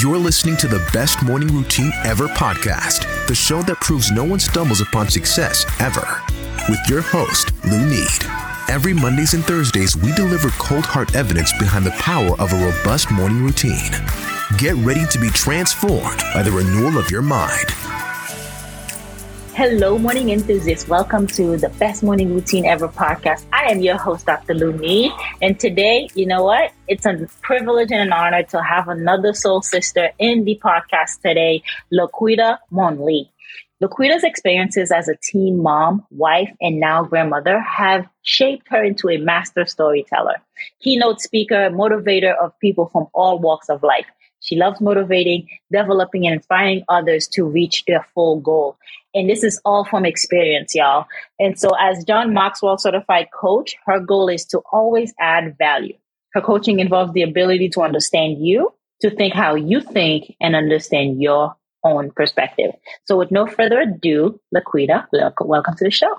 You're listening to the Best Morning Routine Ever podcast, the show that proves no one stumbles upon success ever. With your host, Lou Need. Every Mondays and Thursdays, we deliver cold hard evidence behind the power of a robust morning routine. Get ready to be transformed by the renewal of your mind. Hello, morning enthusiasts. Welcome to the Best Morning Routine Ever podcast. I am your host, Dr. Need. And today, you know what? It's a privilege and an honor to have another soul sister in the podcast today, Laquita Monley. Laquita's experiences as a teen mom, wife, and now grandmother have shaped her into a master storyteller, keynote speaker, motivator of people from all walks of life. She loves motivating, developing, and inspiring others to reach their full goal. And this is all from experience, y'all. And so, as John Maxwell certified coach, her goal is to always add value. Her coaching involves the ability to understand you, to think how you think, and understand your own perspective. So, with no further ado, Laquita, welcome to the show.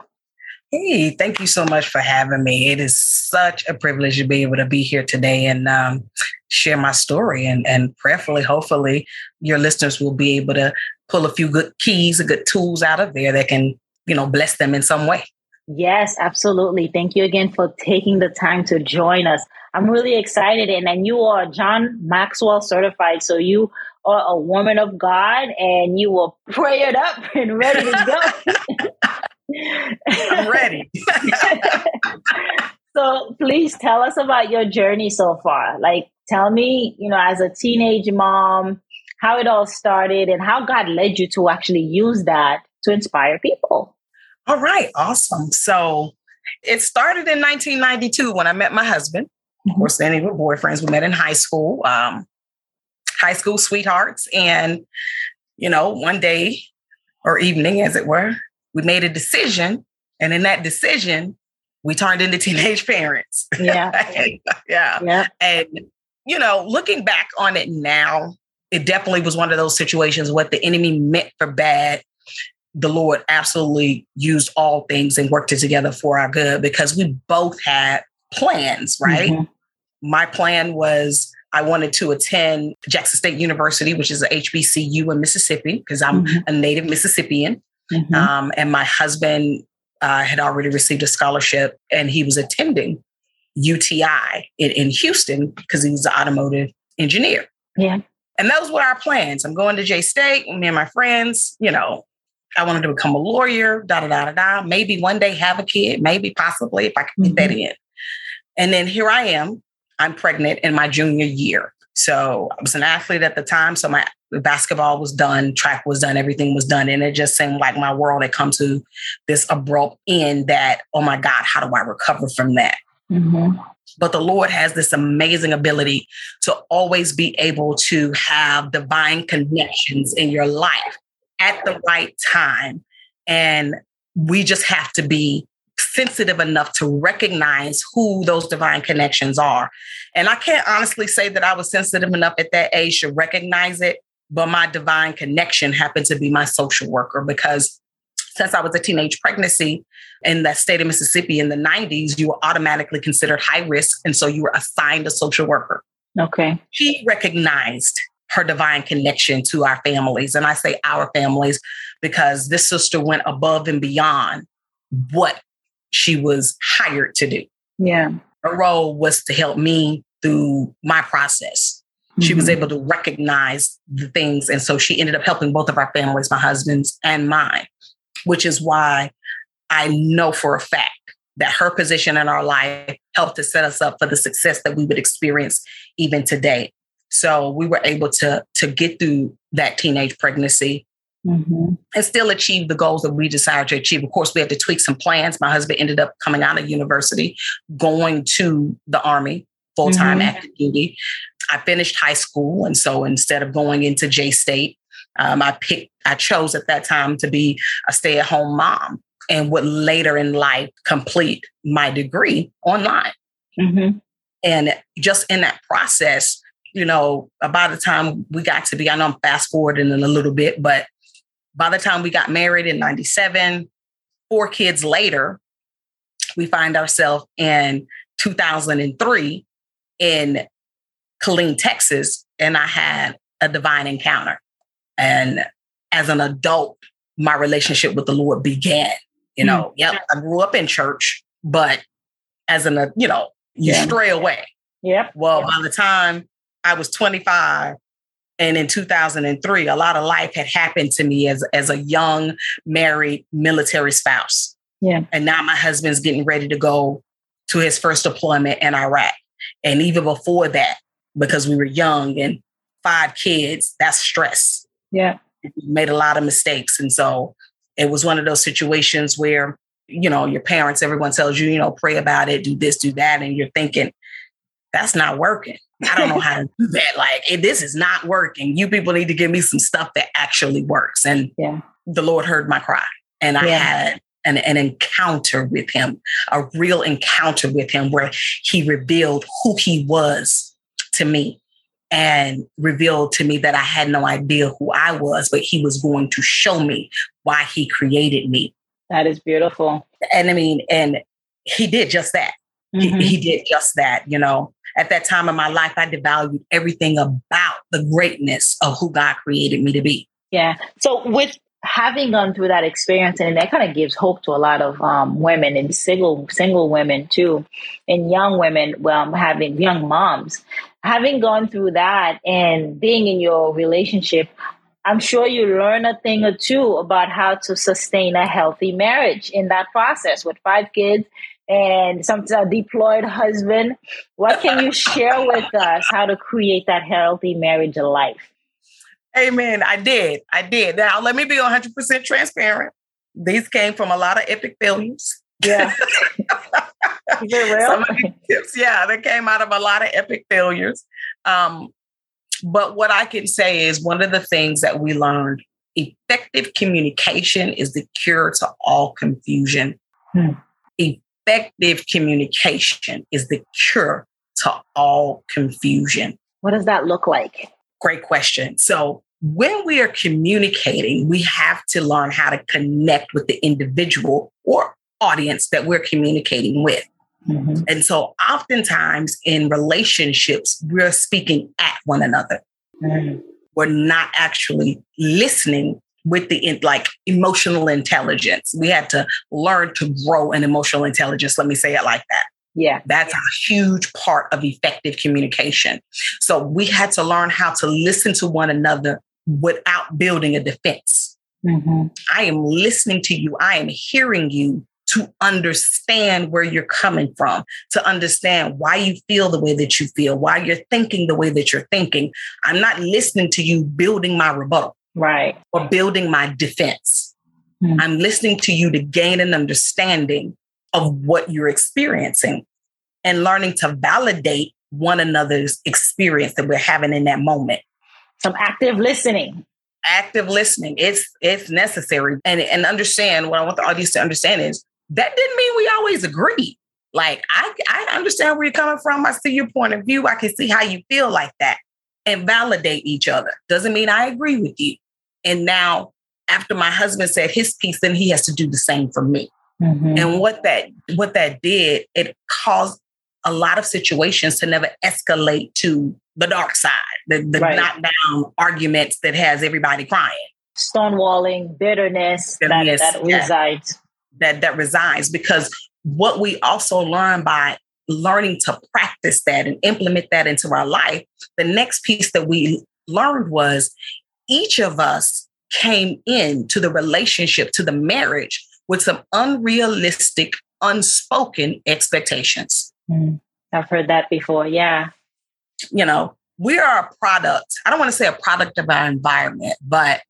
Hey, thank you so much for having me. It is such a privilege to be able to be here today and um, share my story. And, and prayerfully, hopefully, your listeners will be able to pull a few good keys, a good tools out of there that can, you know, bless them in some way. Yes, absolutely. Thank you again for taking the time to join us. I'm really excited. And then you are John Maxwell certified. So you are a woman of God and you were prayed up and ready to go. I'm ready. so please tell us about your journey so far. Like, tell me, you know, as a teenage mom, how it all started and how God led you to actually use that to inspire people. All right, awesome. So it started in 1992 when I met my husband. Mm-hmm. Of course, then we were boyfriends. We met in high school, um, high school sweethearts. And, you know, one day or evening, as it were, we made a decision. And in that decision, we turned into teenage parents. Yeah. yeah. Yeah. And, you know, looking back on it now, it definitely was one of those situations what the enemy meant for bad the lord absolutely used all things and worked it together for our good because we both had plans right mm-hmm. my plan was I wanted to attend Jackson State University, which is a HBCU in Mississippi, because I'm mm-hmm. a native Mississippian. Mm-hmm. Um, and my husband uh, had already received a scholarship and he was attending UTI in, in Houston because he was an automotive engineer. Yeah. And those were our plans. I'm going to J State, me and my friends, you know, I wanted to become a lawyer, da da da da da. Maybe one day have a kid, maybe possibly if I can get mm-hmm. that in. And then here I am, I'm pregnant in my junior year. So I was an athlete at the time. So my basketball was done, track was done, everything was done. And it just seemed like my world had come to this abrupt end that, oh my God, how do I recover from that? Mm-hmm. But the Lord has this amazing ability to always be able to have divine connections in your life at the right time. And we just have to be sensitive enough to recognize who those divine connections are. And I can't honestly say that I was sensitive enough at that age to recognize it, but my divine connection happened to be my social worker because since I was a teenage pregnancy in that state of Mississippi in the 90s, you were automatically considered high risk. And so you were assigned a social worker. Okay. She recognized her divine connection to our families. And I say our families because this sister went above and beyond what she was hired to do. Yeah. Her role was to help me through my process. Mm-hmm. She was mm-hmm. able to recognize the things. And so she ended up helping both of our families, my husband's and mine which is why I know for a fact that her position in our life helped to set us up for the success that we would experience even today. So we were able to to get through that teenage pregnancy mm-hmm. and still achieve the goals that we desired to achieve. Of course, we had to tweak some plans. My husband ended up coming out of university, going to the army full time mm-hmm. active duty. I finished high school. And so instead of going into J State, um, I picked, I chose at that time to be a stay at home mom and would later in life complete my degree online. Mm-hmm. And just in that process, you know, by the time we got to be, I know I'm fast forwarding in a little bit, but by the time we got married in 97, four kids later, we find ourselves in 2003 in Killeen, Texas, and I had a divine encounter. And as an adult, my relationship with the Lord began. You hmm. know, mm-hmm. yep, I grew up in church, but as an, you know, you yeah. stray away. Yep. Well, yep. by the time I was 25, and in 2003, a lot of life had happened to me as, as a young married military spouse. Yeah. And now my husband's getting ready to go to his first deployment in Iraq. And even before that, because we were young and five kids, that's stress. Yeah. We made a lot of mistakes. And so it was one of those situations where, you know, your parents, everyone tells you, you know, pray about it, do this, do that. And you're thinking, that's not working. I don't know how to do that. Like, this is not working. You people need to give me some stuff that actually works. And yeah. the Lord heard my cry. And I yeah. had an, an encounter with him, a real encounter with him where he revealed who he was to me and revealed to me that I had no idea who I was, but he was going to show me why he created me. That is beautiful. And I mean, and he did just that. Mm-hmm. He, he did just that, you know. At that time in my life, I devalued everything about the greatness of who God created me to be. Yeah. So with having gone through that experience and that kind of gives hope to a lot of um, women and single single women too and young women well having young moms having gone through that and being in your relationship i'm sure you learn a thing or two about how to sustain a healthy marriage in that process with five kids and some a deployed husband what can you share with us how to create that healthy marriage life Amen. I did. I did. Now, let me be 100% transparent. These came from a lot of epic failures. Yeah. Some of these tips, yeah, they came out of a lot of epic failures. Um, but what I can say is one of the things that we learned effective communication is the cure to all confusion. Hmm. Effective communication is the cure to all confusion. What does that look like? Great question. So, when we are communicating, we have to learn how to connect with the individual or audience that we're communicating with. Mm-hmm. And so, oftentimes in relationships, we're speaking at one another. Mm-hmm. We're not actually listening with the like emotional intelligence. We had to learn to grow in emotional intelligence. Let me say it like that. Yeah. That's a huge part of effective communication. So we had to learn how to listen to one another without building a defense. Mm-hmm. I am listening to you. I am hearing you to understand where you're coming from, to understand why you feel the way that you feel, why you're thinking the way that you're thinking. I'm not listening to you building my rebuttal. Right. Or building my defense. Mm-hmm. I'm listening to you to gain an understanding of what you're experiencing and learning to validate one another's experience that we're having in that moment. Some active listening. Active listening. It's it's necessary. And and understand what I want the audience to understand is that didn't mean we always agree. Like I I understand where you're coming from. I see your point of view. I can see how you feel like that. And validate each other. Doesn't mean I agree with you. And now after my husband said his piece, then he has to do the same for me. Mm-hmm. And what that what that did, it caused a lot of situations to never escalate to the dark side, the, the right. knockdown arguments that has everybody crying. Stonewalling, bitterness, bitterness that, that resides. That that resides because what we also learn by learning to practice that and implement that into our life, the next piece that we learned was each of us came into the relationship, to the marriage with some unrealistic, unspoken expectations. Mm, I've heard that before. Yeah. You know, we are a product. I don't want to say a product of our environment, but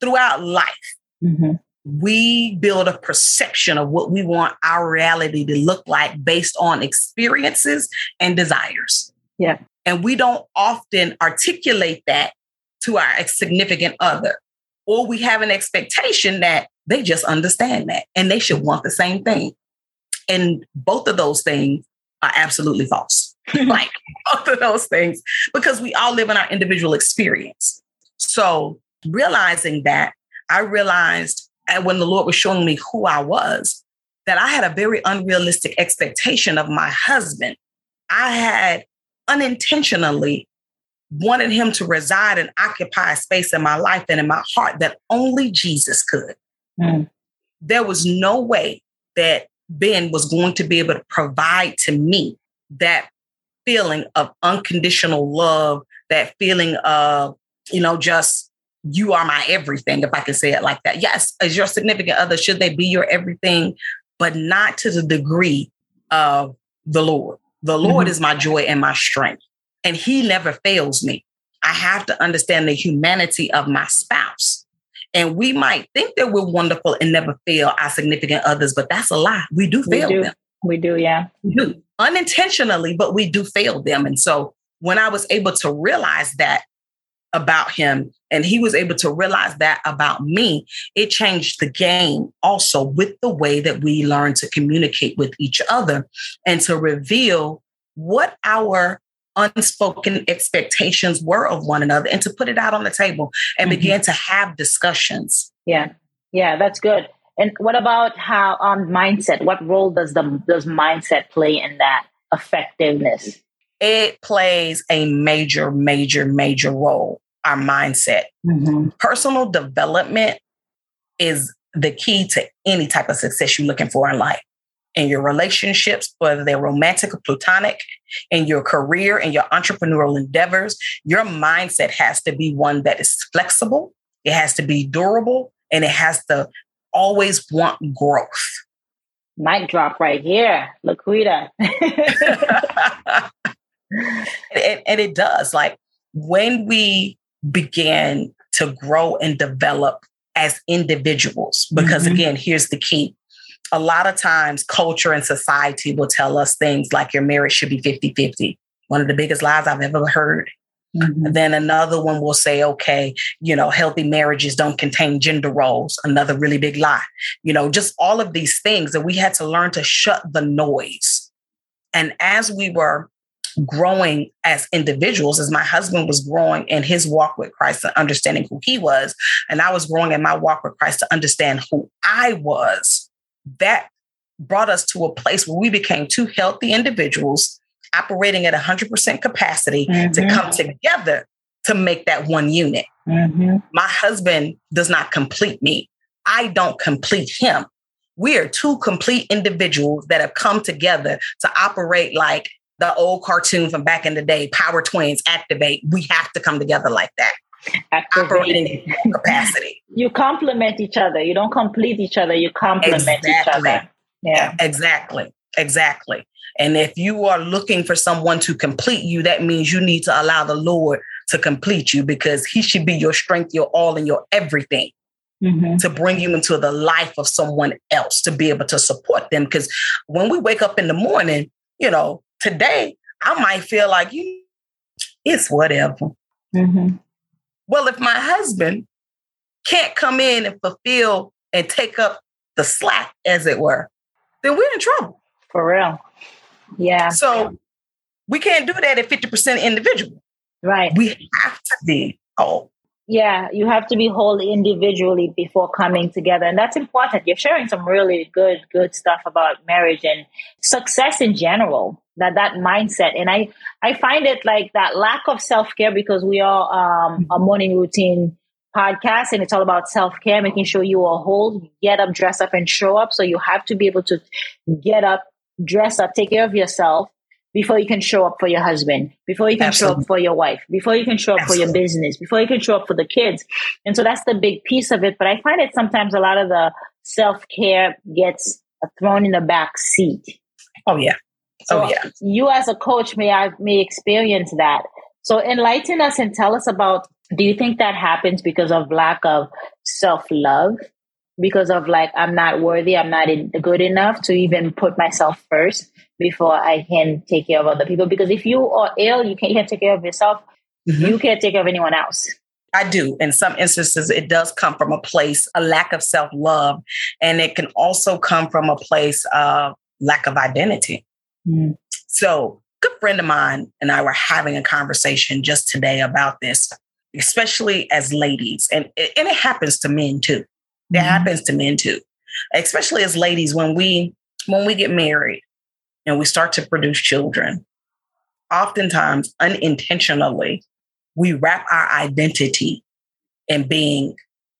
throughout life, mm-hmm. we build a perception of what we want our reality to look like based on experiences and desires. Yeah. And we don't often articulate that to our significant other, or we have an expectation that they just understand that and they should want the same thing. And both of those things are absolutely false. like both of those things, because we all live in our individual experience. So realizing that, I realized and when the Lord was showing me who I was, that I had a very unrealistic expectation of my husband. I had unintentionally wanted him to reside and occupy a space in my life and in my heart that only Jesus could. Mm. There was no way that Ben was going to be able to provide to me that feeling of unconditional love, that feeling of, you know, just you are my everything, if I can say it like that. Yes, as your significant other, should they be your everything, but not to the degree of the Lord. The Lord mm-hmm. is my joy and my strength, and He never fails me. I have to understand the humanity of my spouse. And we might think that we're wonderful and never fail our significant others, but that's a lie. We do fail we do. them. We do, yeah. We do. Unintentionally, but we do fail them. And so when I was able to realize that about him and he was able to realize that about me, it changed the game also with the way that we learn to communicate with each other and to reveal what our unspoken expectations were of one another and to put it out on the table and mm-hmm. begin to have discussions. Yeah. Yeah, that's good. And what about how on um, mindset? What role does the does mindset play in that effectiveness? it plays a major, major, major role. Our mindset. Mm-hmm. Personal development is the key to any type of success you're looking for in life. In your relationships, whether they're romantic or platonic, in your career and your entrepreneurial endeavors, your mindset has to be one that is flexible, it has to be durable, and it has to always want growth. Mic drop right here, Laquita. and, and it does. Like when we begin to grow and develop as individuals, because mm-hmm. again, here's the key. A lot of times, culture and society will tell us things like your marriage should be 50 50. One of the biggest lies I've ever heard. Mm-hmm. Then another one will say, okay, you know, healthy marriages don't contain gender roles. Another really big lie. You know, just all of these things that we had to learn to shut the noise. And as we were growing as individuals, as my husband was growing in his walk with Christ and understanding who he was, and I was growing in my walk with Christ to understand who I was, that brought us to a place where we became two healthy individuals operating at 100% capacity mm-hmm. to come together to make that one unit. Mm-hmm. My husband does not complete me. I don't complete him. We are two complete individuals that have come together to operate like the old cartoon from back in the day, Power Twins, activate. We have to come together like that. Operating capacity. You complement each other. You don't complete each other. You complement exactly. each other. Yeah. Exactly. Exactly. And if you are looking for someone to complete you, that means you need to allow the Lord to complete you because He should be your strength, your all, and your everything. Mm-hmm. To bring you into the life of someone else to be able to support them. Because when we wake up in the morning, you know, today I might feel like you it's whatever. Mm-hmm. Well, if my husband can't come in and fulfill and take up the slack, as it were, then we're in trouble. For real. Yeah. So we can't do that at 50% individual. Right. We have to be whole. Yeah, you have to be whole individually before coming together. And that's important. You're sharing some really good, good stuff about marriage and success in general that that mindset and i i find it like that lack of self-care because we are um, a morning routine podcast and it's all about self-care making sure you are whole get up dress up and show up so you have to be able to get up dress up take care of yourself before you can show up for your husband before you can Absolutely. show up for your wife before you can show up Absolutely. for your business before you can show up for the kids and so that's the big piece of it but i find that sometimes a lot of the self-care gets thrown in the back seat oh yeah so oh, yeah. you as a coach may I may experience that. So enlighten us and tell us about do you think that happens because of lack of self-love? Because of like I'm not worthy, I'm not in, good enough to even put myself first before I can take care of other people. Because if you are ill, you can't, you can't take care of yourself. Mm-hmm. You can't take care of anyone else. I do. In some instances, it does come from a place, a lack of self love. And it can also come from a place of lack of identity. Mm. So, good friend of mine and I were having a conversation just today about this, especially as ladies. And, and it happens to men too. It mm-hmm. happens to men too, especially as ladies when we when we get married and we start to produce children. Oftentimes, unintentionally, we wrap our identity in being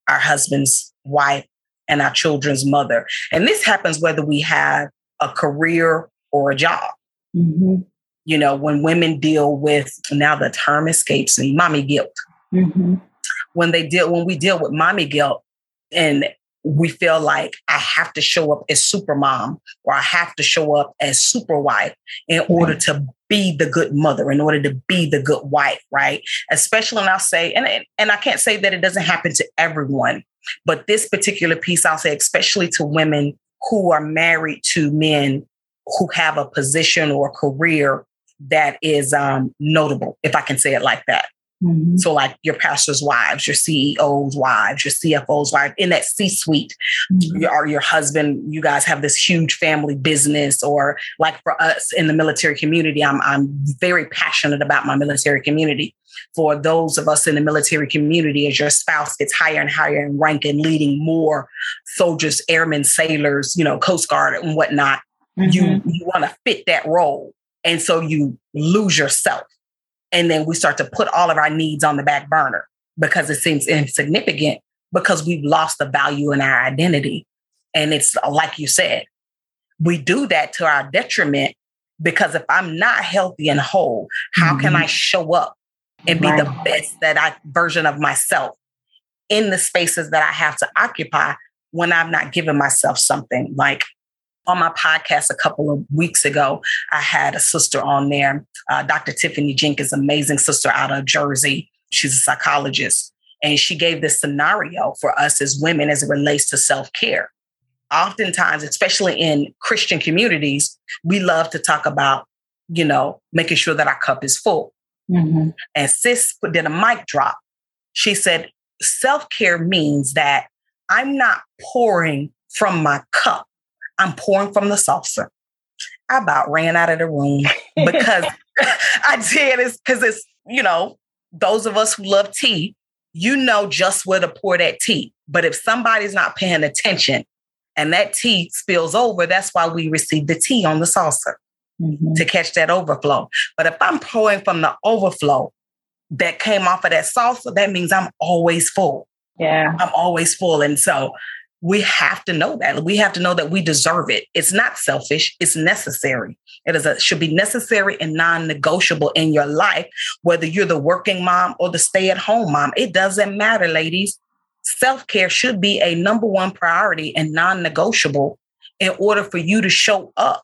our husband's wife and our children's mother. And this happens whether we have a career or a job. Mm-hmm. You know, when women deal with now the term escapes me, mommy guilt. Mm-hmm. When they deal, when we deal with mommy guilt, and we feel like I have to show up as super mom or I have to show up as super wife in order to be the good mother, in order to be the good wife, right? Especially when I'll say, and, and I can't say that it doesn't happen to everyone, but this particular piece, I'll say, especially to women who are married to men who have a position or career that is um, notable, if I can say it like that. Mm-hmm. So, like your pastor's wives, your CEO's wives, your CFO's wife in that C suite, mm-hmm. or your husband, you guys have this huge family business, or like for us in the military community, I'm, I'm very passionate about my military community. For those of us in the military community, as your spouse gets higher and higher in rank and leading more soldiers, airmen, sailors, you know, Coast Guard and whatnot, mm-hmm. you, you want to fit that role. And so you lose yourself and then we start to put all of our needs on the back burner because it seems insignificant because we've lost the value in our identity. And it's like you said, we do that to our detriment because if I'm not healthy and whole, how mm-hmm. can I show up and be right. the best that I version of myself in the spaces that I have to occupy when I'm not giving myself something like on my podcast a couple of weeks ago, I had a sister on there, uh, Dr. Tiffany Jenkins, amazing sister out of Jersey. She's a psychologist. And she gave this scenario for us as women as it relates to self care. Oftentimes, especially in Christian communities, we love to talk about, you know, making sure that our cup is full. Mm-hmm. And sis did a mic drop. She said, self care means that I'm not pouring from my cup. I'm pouring from the saucer. I about ran out of the room because I did. It's because it's, you know, those of us who love tea, you know just where to pour that tea. But if somebody's not paying attention and that tea spills over, that's why we receive the tea on the saucer mm-hmm. to catch that overflow. But if I'm pouring from the overflow that came off of that saucer, that means I'm always full. Yeah. I'm always full. And so we have to know that. We have to know that we deserve it. It's not selfish, it's necessary. It is a, should be necessary and non-negotiable in your life, whether you're the working mom or the stay-at-home mom. It doesn't matter, ladies. Self-care should be a number one priority and non-negotiable in order for you to show up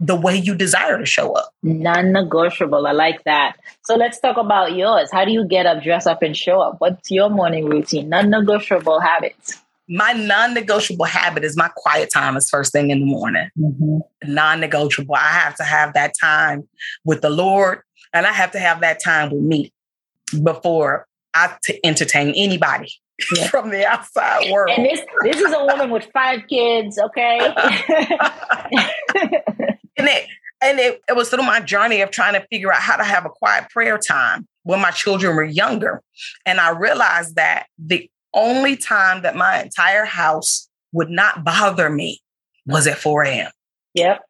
the way you desire to show up. Non-negotiable. I like that. So let's talk about yours. How do you get up, dress up, and show up? What's your morning routine? Non-negotiable habits my non-negotiable habit is my quiet time is first thing in the morning. Mm-hmm. Non-negotiable. I have to have that time with the Lord, and I have to have that time with me before I t- entertain anybody yeah. from the outside world. And this this is a woman with five kids. Okay. and it and it, it was through my journey of trying to figure out how to have a quiet prayer time when my children were younger. And I realized that the only time that my entire house would not bother me was at 4 a.m. Yep.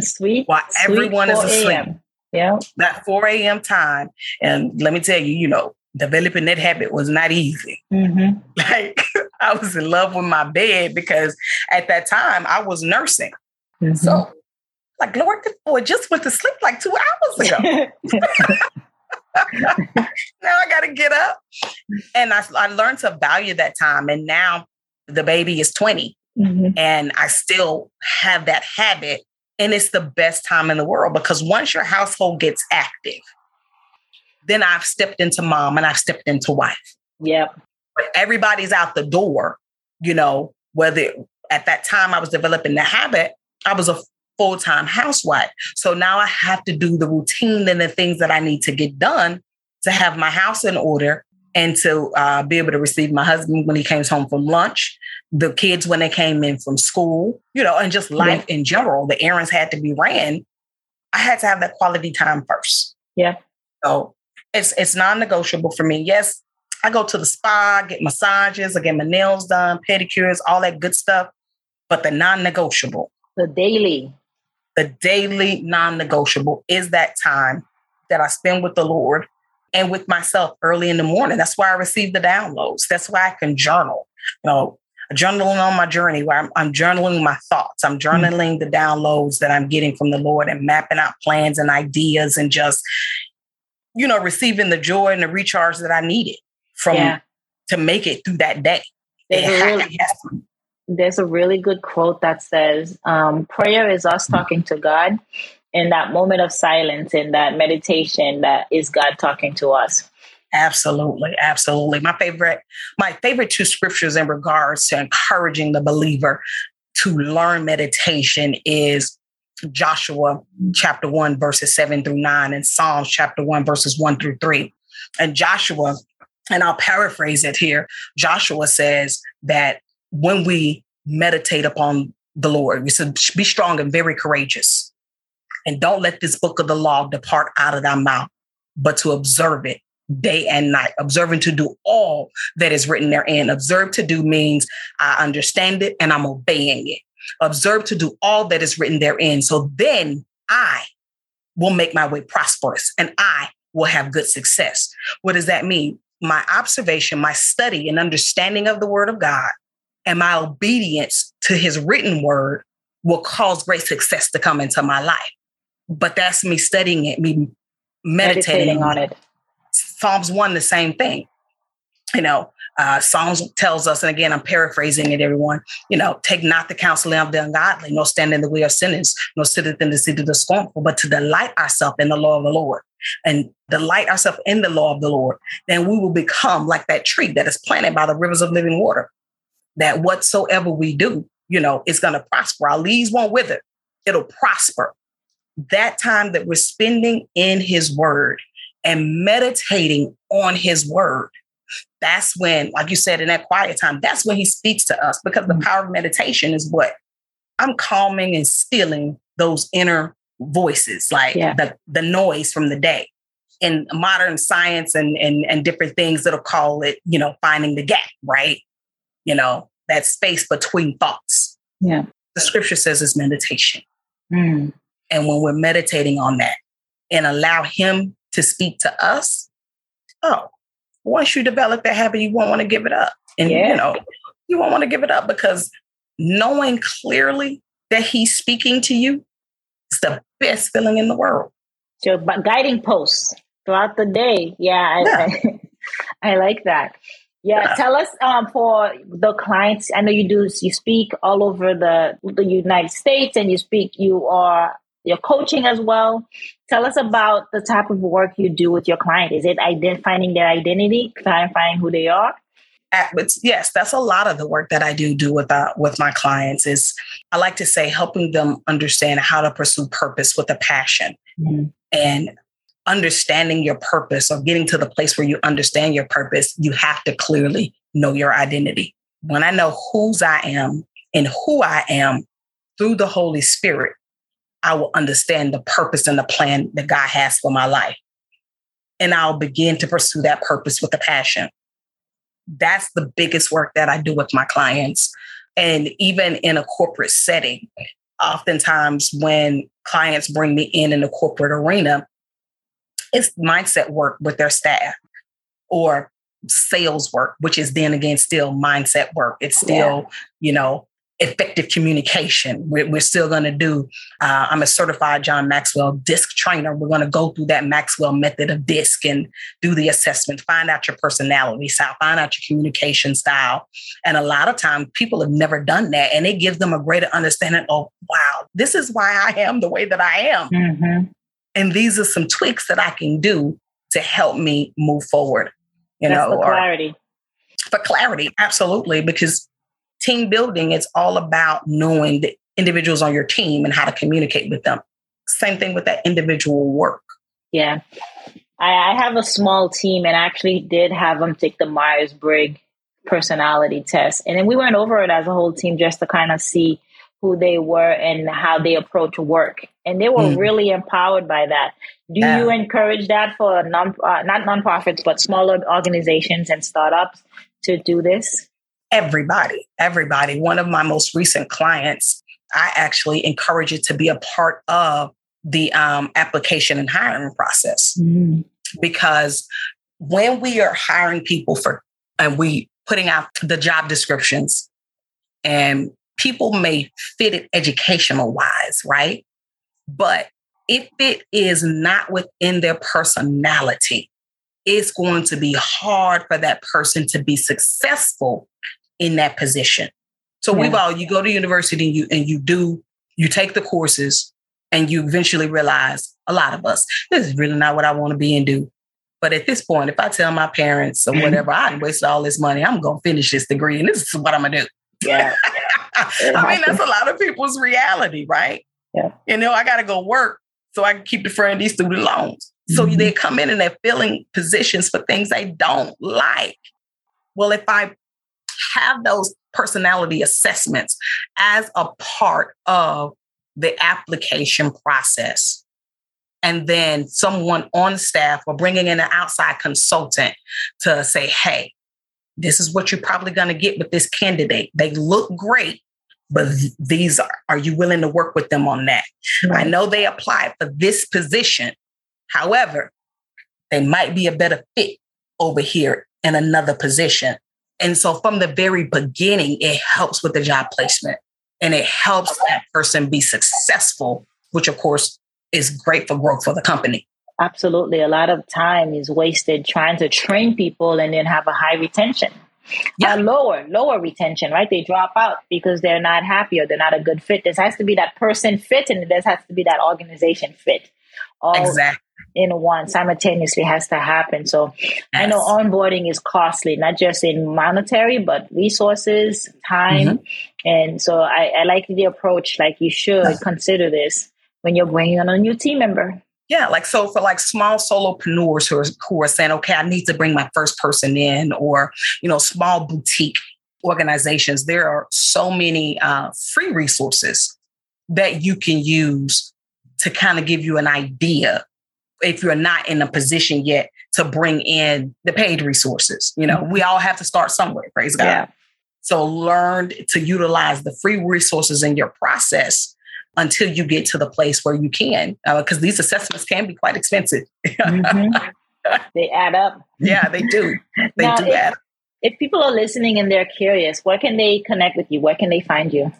Sweet. While sweet everyone is asleep. Yeah. That 4 a.m. time. And let me tell you, you know, developing that habit was not easy. Mm-hmm. Like I was in love with my bed because at that time I was nursing. Mm-hmm. So like Lord, this boy just went to sleep like two hours ago. now I got to get up. And I, I learned to value that time. And now the baby is 20 mm-hmm. and I still have that habit. And it's the best time in the world because once your household gets active, then I've stepped into mom and I've stepped into wife. Yep. But everybody's out the door, you know, whether at that time I was developing the habit, I was a full time housewife. So now I have to do the routine and the things that I need to get done to have my house in order and to uh, be able to receive my husband when he comes home from lunch, the kids when they came in from school, you know, and just life yeah. in general. The errands had to be ran. I had to have that quality time first. Yeah. So it's it's non-negotiable for me. Yes, I go to the spa, get massages, I get my nails done, pedicures, all that good stuff. But the non-negotiable, the daily, the daily non-negotiable is that time that I spend with the Lord and with myself early in the morning. That's why I receive the downloads. That's why I can journal. You know, journaling on my journey where I'm, I'm journaling my thoughts. I'm mm-hmm. journaling mm-hmm. the downloads that I'm getting from the Lord and mapping out plans and ideas and just, you know, receiving the joy and the recharge that I needed from yeah. to make it through that day. There's a, really, there's a really good quote that says, um, prayer is us talking to God in that moment of silence, in that meditation, that is God talking to us. Absolutely, absolutely. My favorite, my favorite two scriptures in regards to encouraging the believer to learn meditation is Joshua chapter 1, verses 7 through 9, and Psalms chapter 1, verses 1 through 3. And Joshua, and I'll paraphrase it here Joshua says that when we meditate upon the Lord, we said, be strong and very courageous and don't let this book of the law depart out of thy mouth, but to observe it day and night, observing to do all that is written therein. Observe to do means I understand it and I'm obeying it. Observe to do all that is written therein. So then I will make my way prosperous and I will have good success. What does that mean? My observation, my study and understanding of the word of God and my obedience to his written word will cause great success to come into my life but that's me studying it, me meditating, meditating on it. Psalms 1, the same thing. You know, uh, Psalms tells us, and again, I'm paraphrasing it, everyone, you know, take not the counsel of the ungodly, nor stand in the way of sinners, nor sit in the seat of the scornful, but to delight ourselves in the law of the Lord and delight ourselves in the law of the Lord, then we will become like that tree that is planted by the rivers of living water. That whatsoever we do, you know, is going to prosper. Our leaves won't wither, it'll prosper that time that we're spending in his word and meditating on his word that's when like you said in that quiet time that's when he speaks to us because the mm-hmm. power of meditation is what i'm calming and stilling those inner voices like yeah. the, the noise from the day in modern science and, and and different things that'll call it you know finding the gap right you know that space between thoughts yeah the scripture says it's meditation mm. And when we're meditating on that and allow Him to speak to us, oh, once you develop that habit, you won't want to give it up. And, yeah. you know, you won't want to give it up because knowing clearly that He's speaking to you is the best feeling in the world. So, but guiding posts throughout the day. Yeah, I, yeah. I, I like that. Yeah, tell us um, for the clients. I know you do. You speak all over the the United States, and you speak. You are your coaching as well. Tell us about the type of work you do with your client. Is it identifying their identity, clarifying who they are? But yes, that's a lot of the work that I do do with uh, with my clients. Is I like to say helping them understand how to pursue purpose with a passion, mm-hmm. and understanding your purpose or getting to the place where you understand your purpose. You have to clearly know your identity. When I know whose I am and who I am through the Holy Spirit, I will understand the purpose and the plan that God has for my life. And I'll begin to pursue that purpose with a passion. That's the biggest work that I do with my clients. And even in a corporate setting, oftentimes when clients bring me in in the corporate arena, it's mindset work with their staff or sales work, which is then again still mindset work. It's still, yeah. you know, effective communication. We're, we're still going to do, uh, I'm a certified John Maxwell DISC trainer. We're going to go through that Maxwell method of DISC and do the assessment, find out your personality style, find out your communication style. And a lot of times people have never done that. And it gives them a greater understanding of, wow, this is why I am the way that I am. Mm-hmm. And these are some tweaks that I can do to help me move forward. You That's know, for clarity. for clarity, absolutely. Because team building, is all about knowing the individuals on your team and how to communicate with them. Same thing with that individual work. Yeah. I, I have a small team and I actually did have them take the Myers Briggs personality test. And then we went over it as a whole team just to kind of see who they were and how they approach work. And they were mm. really empowered by that. Do yeah. you encourage that for non, uh, not nonprofits, but smaller organizations and startups to do this? Everybody, everybody. One of my most recent clients, I actually encourage it to be a part of the um, application and hiring process mm. because when we are hiring people for and we putting out the job descriptions and people may fit it educational wise, right? But if it is not within their personality, it's going to be hard for that person to be successful in that position. So yeah. we've all you go to university and you and you do you take the courses and you eventually realize a lot of us this is really not what I want to be and do. But at this point, if I tell my parents or mm-hmm. whatever, I wasted all this money, I'm gonna finish this degree and this is what I'm gonna do. Yeah. I mean, that's a lot of people's reality, right? Yeah. You know, I gotta go work so I can keep deferring these student loans. So mm-hmm. they come in and they're filling positions for things they don't like. Well, if I have those personality assessments as a part of the application process, and then someone on staff or bringing in an outside consultant to say, hey, this is what you're probably going to get with this candidate. They look great, but these are, are you willing to work with them on that? Right. I know they applied for this position. However, they might be a better fit over here in another position. And so from the very beginning, it helps with the job placement and it helps that person be successful, which of course is great for growth for the company. Absolutely. A lot of time is wasted trying to train people and then have a high retention. Yeah. Uh, lower, lower retention, right? They drop out because they're not happy or they're not a good fit. There has to be that person fit and there has to be that organization fit. All exactly. in one simultaneously has to happen. So yes. I know onboarding is costly, not just in monetary, but resources, time. Mm-hmm. And so I, I like the approach, like you should consider this when you're bringing on a new team member. Yeah, like so for like small solopreneurs who are who are saying, okay, I need to bring my first person in, or you know, small boutique organizations. There are so many uh, free resources that you can use to kind of give you an idea if you're not in a position yet to bring in the paid resources. You know, mm-hmm. we all have to start somewhere. Praise God. Yeah. So learn to utilize the free resources in your process until you get to the place where you can, because uh, these assessments can be quite expensive. mm-hmm. They add up. Yeah, they do. They now, do if, add. Up. If people are listening and they're curious, where can they connect with you? Where can they find you?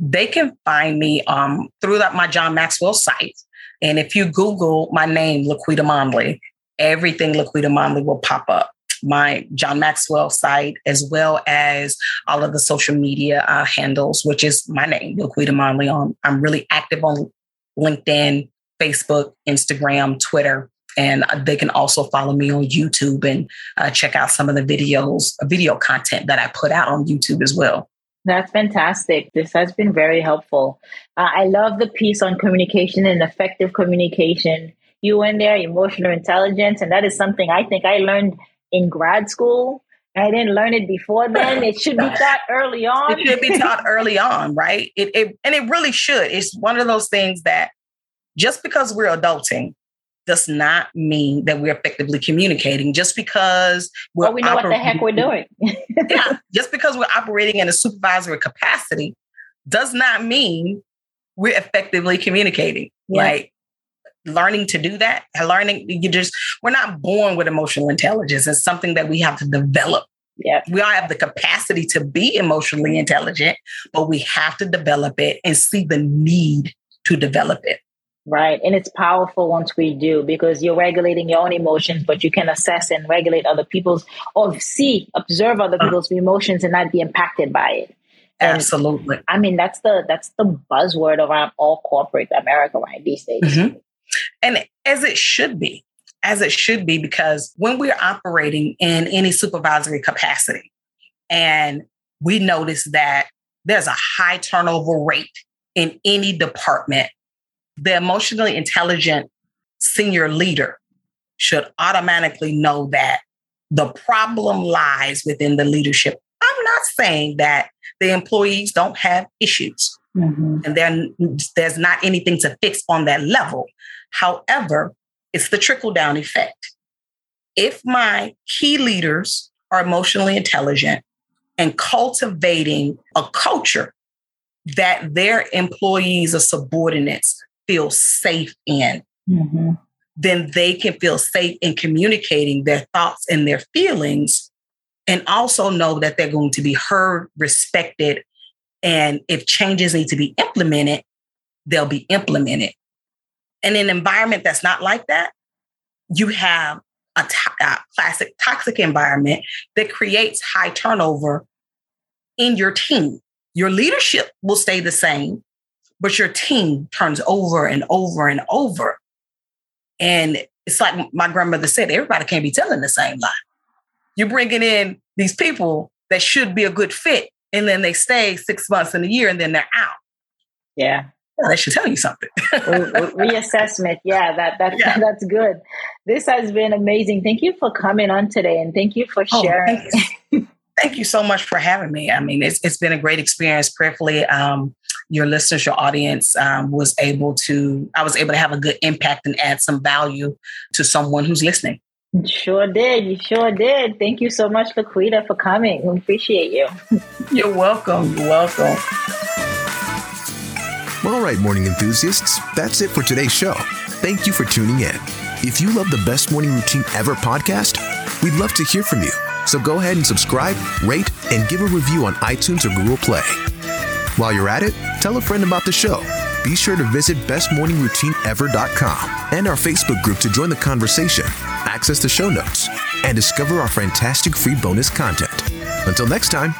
They can find me um, through that my John Maxwell site. And if you Google my name, Laquita Mondley, everything Laquita Mondley will pop up my John Maxwell site, as well as all of the social media uh, handles, which is my name, Laquita Monley. On I'm really active on LinkedIn, Facebook, Instagram, Twitter, and they can also follow me on YouTube and uh, check out some of the videos, video content that I put out on YouTube as well. That's fantastic. This has been very helpful. Uh, I love the piece on communication and effective communication. You went there, emotional intelligence, and that is something I think I learned in grad school. I didn't learn it before then. It should be taught early on. It should be taught early on, right? It, it and it really should. It's one of those things that just because we're adulting does not mean that we're effectively communicating. Just because we're well, we know oper- what the heck we're doing. yeah, just because we're operating in a supervisory capacity does not mean we're effectively communicating. Yeah. Like learning to do that learning you just we're not born with emotional intelligence it's something that we have to develop yeah we all have the capacity to be emotionally intelligent but we have to develop it and see the need to develop it right and it's powerful once we do because you're regulating your own emotions but you can assess and regulate other people's or see observe other uh. people's emotions and not be impacted by it and, Absolutely. I mean, that's the that's the buzzword around all corporate America right these days. Mm-hmm. And as it should be, as it should be, because when we're operating in any supervisory capacity and we notice that there's a high turnover rate in any department. The emotionally intelligent senior leader should automatically know that the problem lies within the leadership. I'm not saying that the employees don't have issues mm-hmm. and then there's not anything to fix on that level. However, it's the trickle down effect. If my key leaders are emotionally intelligent and cultivating a culture that their employees or subordinates feel safe in, mm-hmm. then they can feel safe in communicating their thoughts and their feelings and also know that they're going to be heard, respected, and if changes need to be implemented, they'll be implemented. In an environment that's not like that, you have a, to- a classic toxic environment that creates high turnover in your team. Your leadership will stay the same, but your team turns over and over and over. And it's like my grandmother said, everybody can't be telling the same lie. You're bringing in these people that should be a good fit, and then they stay six months in a year, and then they're out. Yeah. Well, that should tell you something. reassessment. Yeah, that, that yeah. that's good. This has been amazing. Thank you for coming on today, and thank you for sharing. Oh, thank, you. thank you so much for having me. I mean, it's it's been a great experience. Prayerfully, um, your listeners, your audience um, was able to. I was able to have a good impact and add some value to someone who's listening. Sure did. You sure did. Thank you so much, Laquita, for coming. We appreciate you. You're welcome. You're welcome. All right, morning enthusiasts, that's it for today's show. Thank you for tuning in. If you love the Best Morning Routine Ever podcast, we'd love to hear from you. So go ahead and subscribe, rate, and give a review on iTunes or Google Play. While you're at it, tell a friend about the show. Be sure to visit bestmorningroutineever.com and our Facebook group to join the conversation, access the show notes, and discover our fantastic free bonus content. Until next time,